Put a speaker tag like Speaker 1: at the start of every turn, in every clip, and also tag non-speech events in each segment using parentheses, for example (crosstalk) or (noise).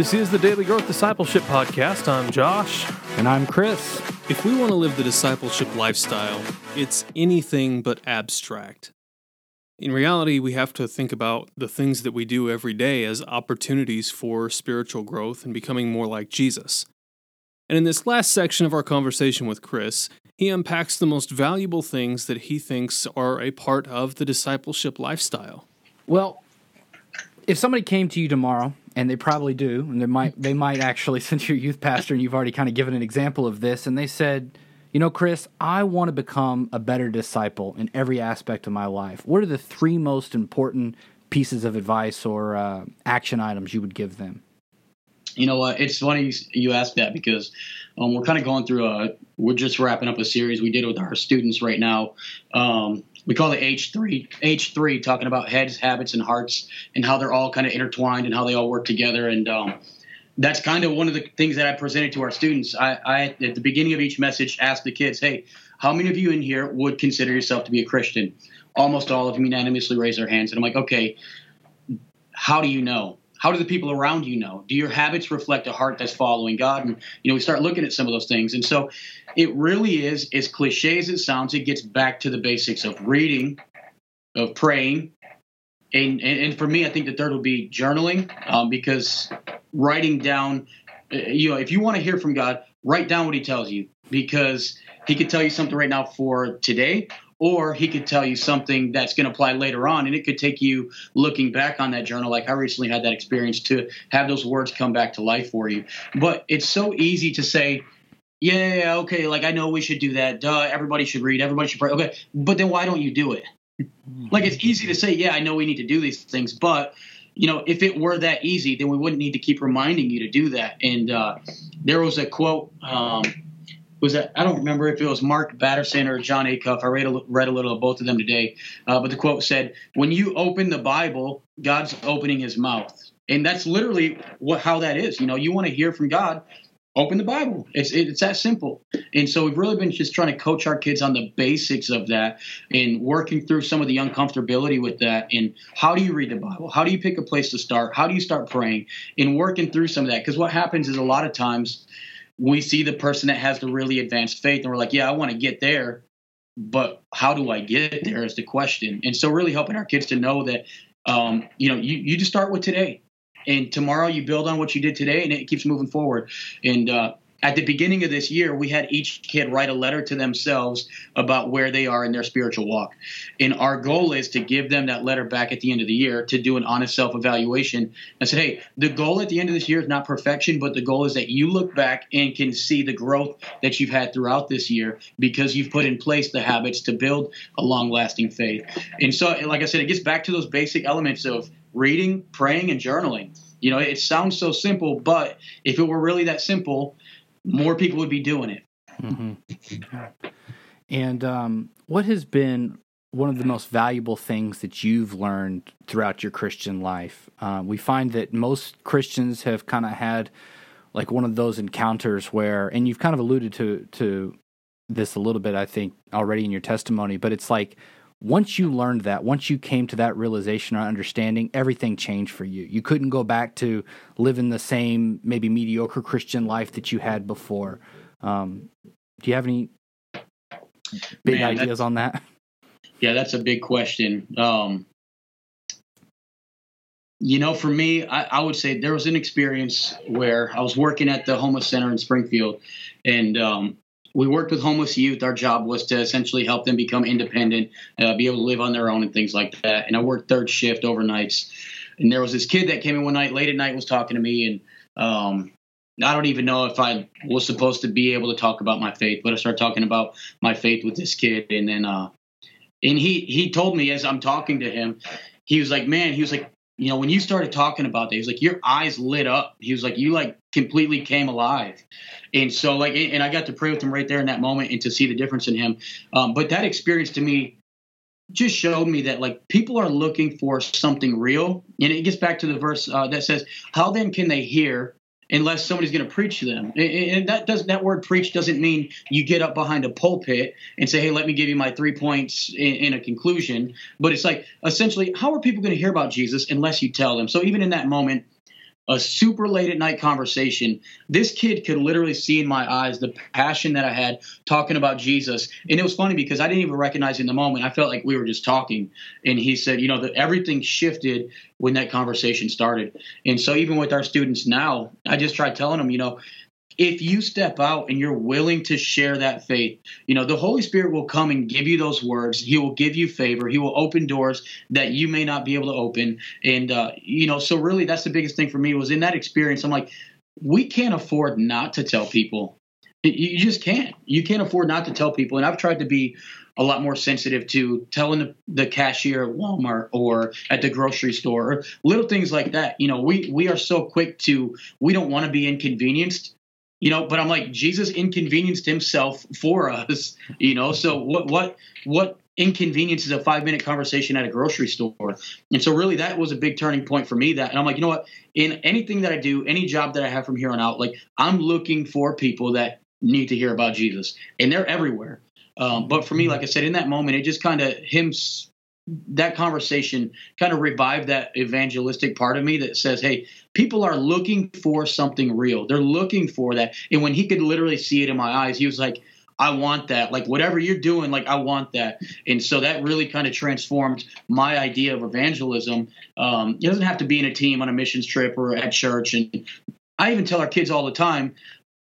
Speaker 1: This is the Daily Growth Discipleship Podcast. I'm Josh.
Speaker 2: And I'm Chris.
Speaker 3: If we want to live the discipleship lifestyle, it's anything but abstract. In reality, we have to think about the things that we do every day as opportunities for spiritual growth and becoming more like Jesus. And in this last section of our conversation with Chris, he unpacks the most valuable things that he thinks are a part of the discipleship lifestyle.
Speaker 2: Well, if somebody came to you tomorrow, and they probably do, and they might they might actually, (laughs) since you're youth pastor and you've already kind of given an example of this, and they said, you know, Chris, I want to become a better disciple in every aspect of my life. What are the three most important pieces of advice or uh, action items you would give them?
Speaker 4: You know what? It's funny you ask that because um, we're kind of going through a. We're just wrapping up a series we did with our students right now. Um, we call it H3. H3, talking about heads, habits, and hearts, and how they're all kind of intertwined and how they all work together. And um, that's kind of one of the things that I presented to our students. I, I, at the beginning of each message, asked the kids, "Hey, how many of you in here would consider yourself to be a Christian?" Almost all of them unanimously raised their hands, and I'm like, "Okay, how do you know?" How do the people around you know? Do your habits reflect a heart that's following God? And you know, we start looking at some of those things. And so it really is, as cliche as it sounds, it gets back to the basics of reading, of praying. And, and, and for me, I think the third would be journaling, um, because writing down, uh, you know, if you want to hear from God, write down what He tells you, because He could tell you something right now for today, or he could tell you something that's going to apply later on and it could take you looking back on that journal. Like i recently had that experience to have those words come back to life for you. But it's so easy to say yeah okay like i know we should do that. Duh everybody should read everybody should pray. Okay but then why don't you do it? Like it's easy to say yeah i know we need to do these things but you know if it were that easy then we wouldn't need to keep reminding you to do that. And uh, there was a quote um, was that I don't remember if it was Mark Batterson or Jon Acuff. I read a, read a little of both of them today, uh, but the quote said, "When you open the Bible, God's opening His mouth," and that's literally what how that is. You know, you want to hear from God, open the Bible. It's it's that simple. And so we've really been just trying to coach our kids on the basics of that and working through some of the uncomfortability with that. And how do you read the Bible? How do you pick a place to start? How do you start praying? And working through some of that because what happens is a lot of times we see the person that has the really advanced faith and we're like, yeah, I want to get there, but how do I get there is the question. And so really helping our kids to know that, um, you know, you, you just start with today and tomorrow you build on what you did today and it keeps moving forward. And, uh, at the beginning of this year, we had each kid write a letter to themselves about where they are in their spiritual walk. And our goal is to give them that letter back at the end of the year to do an honest self evaluation and say, hey, the goal at the end of this year is not perfection, but the goal is that you look back and can see the growth that you've had throughout this year because you've put in place the habits to build a long lasting faith. And so, like I said, it gets back to those basic elements of reading, praying, and journaling. You know, it sounds so simple, but if it were really that simple, more people would be doing it.
Speaker 2: Mm-hmm. And um, what has been one of the most valuable things that you've learned throughout your Christian life? Uh, we find that most Christians have kind of had like one of those encounters where, and you've kind of alluded to to this a little bit, I think, already in your testimony, but it's like once you learned that, once you came to that realization or understanding, everything changed for you. You couldn't go back to living the same, maybe mediocre Christian life that you had before. Um, do you have any big Man, ideas on that? (laughs)
Speaker 4: Yeah, that's a big question. Um, you know, for me, I, I, would say there was an experience where I was working at the homeless center in Springfield, and um, we worked with homeless youth. Our job was to essentially help them become independent, uh, be able to live on their own and things like that. And I worked third shift overnights. And there was this kid that came in one night late at night was talking to me and um, I don't even know if I was supposed to be able to talk about my faith, but I started talking about my faith with this kid, and then uh, and he he told me as I'm talking to him, he was like, man, he was like, you know, when you started talking about that, he was like, your eyes lit up. He was like, you like completely came alive. And so like, and I got to pray with him right there in that moment and to see the difference in him. Um, but that experience to me just showed me that like people are looking for something real. And it gets back to the verse uh, that says, how then can they hear unless somebody's going to preach to them. And that does that word preach doesn't mean you get up behind a pulpit and say, "Hey, let me give you my three points in, in a conclusion." But it's like essentially, how are people going to hear about Jesus unless you tell them? So even in that moment, a super late at night conversation. This kid could literally see in my eyes the passion that I had talking about Jesus. And it was funny because I didn't even recognize in the moment. I felt like we were just talking. And he said, you know, that everything shifted when that conversation started. And so even with our students now, I just try telling them, you know, if you step out and you're willing to share that faith, you know, the Holy Spirit will come and give you those words. He will give you favor. He will open doors that you may not be able to open. And, uh, you know, so really that's the biggest thing for me was in that experience. I'm like, we can't afford not to tell people. You just can't. You can't afford not to tell people. And I've tried to be a lot more sensitive to telling the, the, cashier at Walmart or at the grocery store or little things like that. You know, we we are so quick to we don't want to be inconvenienced you know but i'm like jesus inconvenienced himself for us you know? So what what what inconvenience is a five minute conversation at a grocery store? And so really that was a big turning point for me that and i'm like you know what? In anything that i do any job that i have from here on out like i'm looking for people that need to hear about jesus and they're everywhere. Um, but for me like i said in that moment it just kind of him that conversation kind of revived that evangelistic part of me that says, hey, people are looking for something real. They're looking for that. And when he could literally see it in my eyes, he was like, I want that. Like whatever you're doing, like I want that. And so that really kind of transformed my idea of evangelism. Um, it doesn't have to be in a team on a missions trip or at church. And I even tell our kids all the time,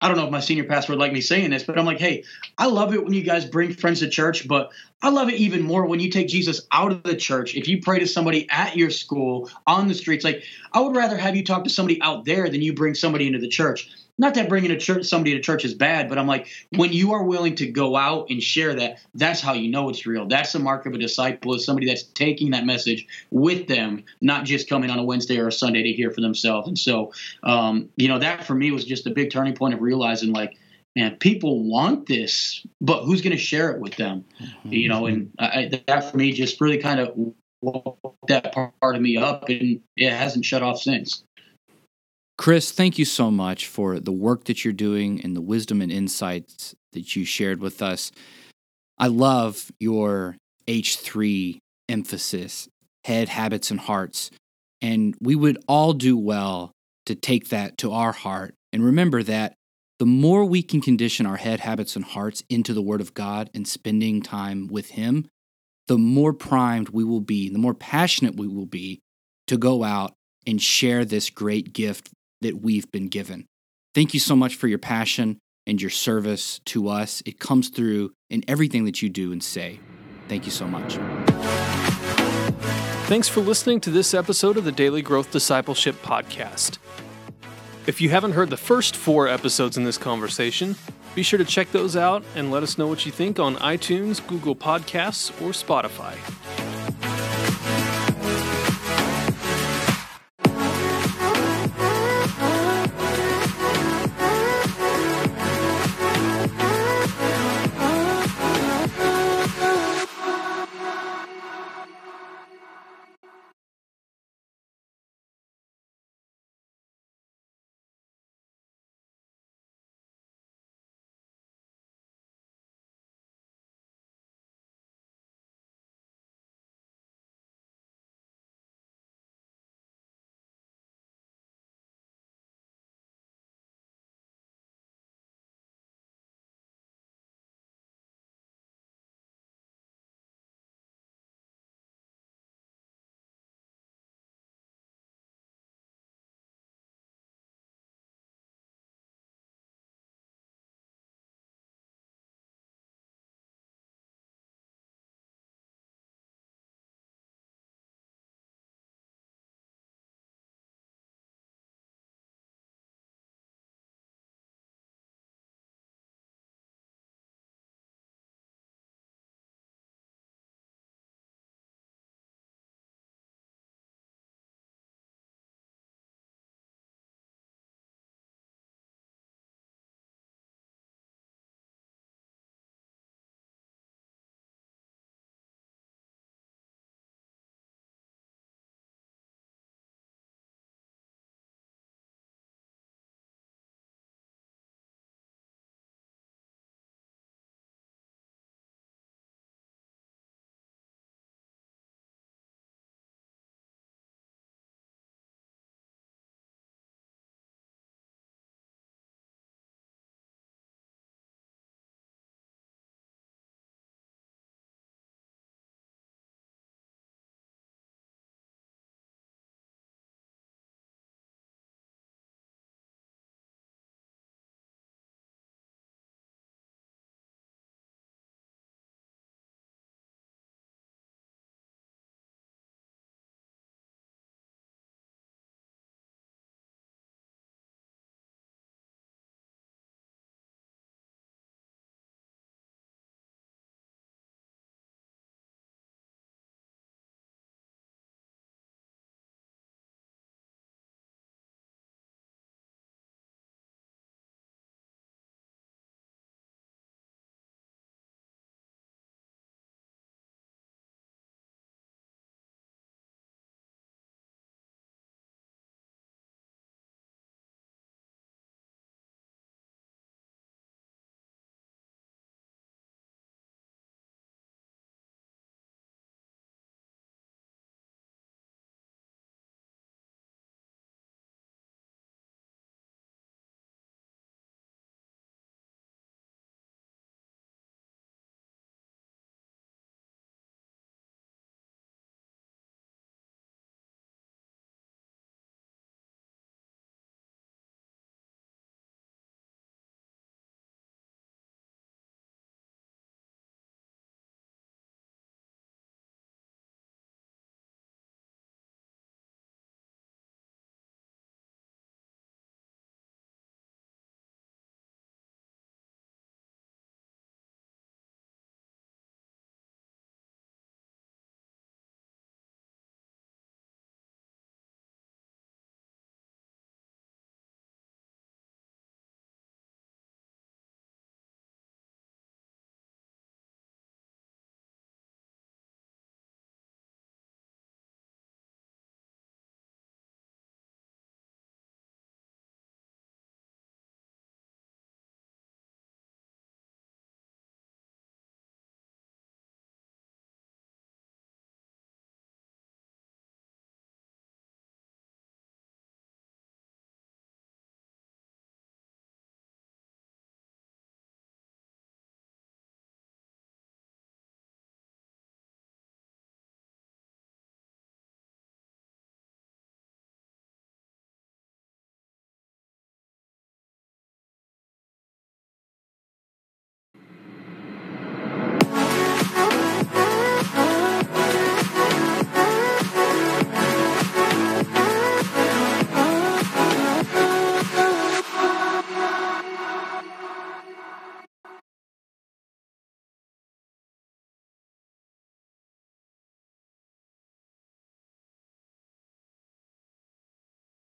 Speaker 4: I don't know if my senior pastor would like me saying this, but I'm like, hey, I love it when you guys bring friends to church, but I love it even more when you take Jesus out of the church. If you pray to somebody at your school, on the streets, like I would rather have you talk to somebody out there than you bring somebody into the church not that bringing a church somebody to church is bad, but I'm like, when you are willing to go out and share that, that's how you know it's real. That's the mark of a disciple is somebody that's taking that message with them, not just coming on a Wednesday or a Sunday to hear for themselves. And so, um, you know, that for me was just a big turning point of realizing like, man, people want this, but who's going to share it with them? Mm-hmm. You know, and I, that for me just really kind of woke that part of me up, and it hasn't shut off since.
Speaker 2: Chris, thank you so much for the work that you're doing and the wisdom and insights that you shared with us. I love your H3 emphasis, head, habits, and hearts. And we would all do well to take that to our heart and remember that the more we can condition our head, habits, and hearts into the Word of God and spending time with Him, the more primed we will be, the more passionate we will be to go out and share this great gift that we've been given. Thank you so much for your passion and your service to us. It comes through in everything that you do and say. Thank you so much.
Speaker 1: Thanks for listening to this episode of the Daily Growth Discipleship Podcast. If you haven't heard the first four episodes in this conversation, be sure to check those out and let us know what you think on iTunes, Google Podcasts, or Spotify.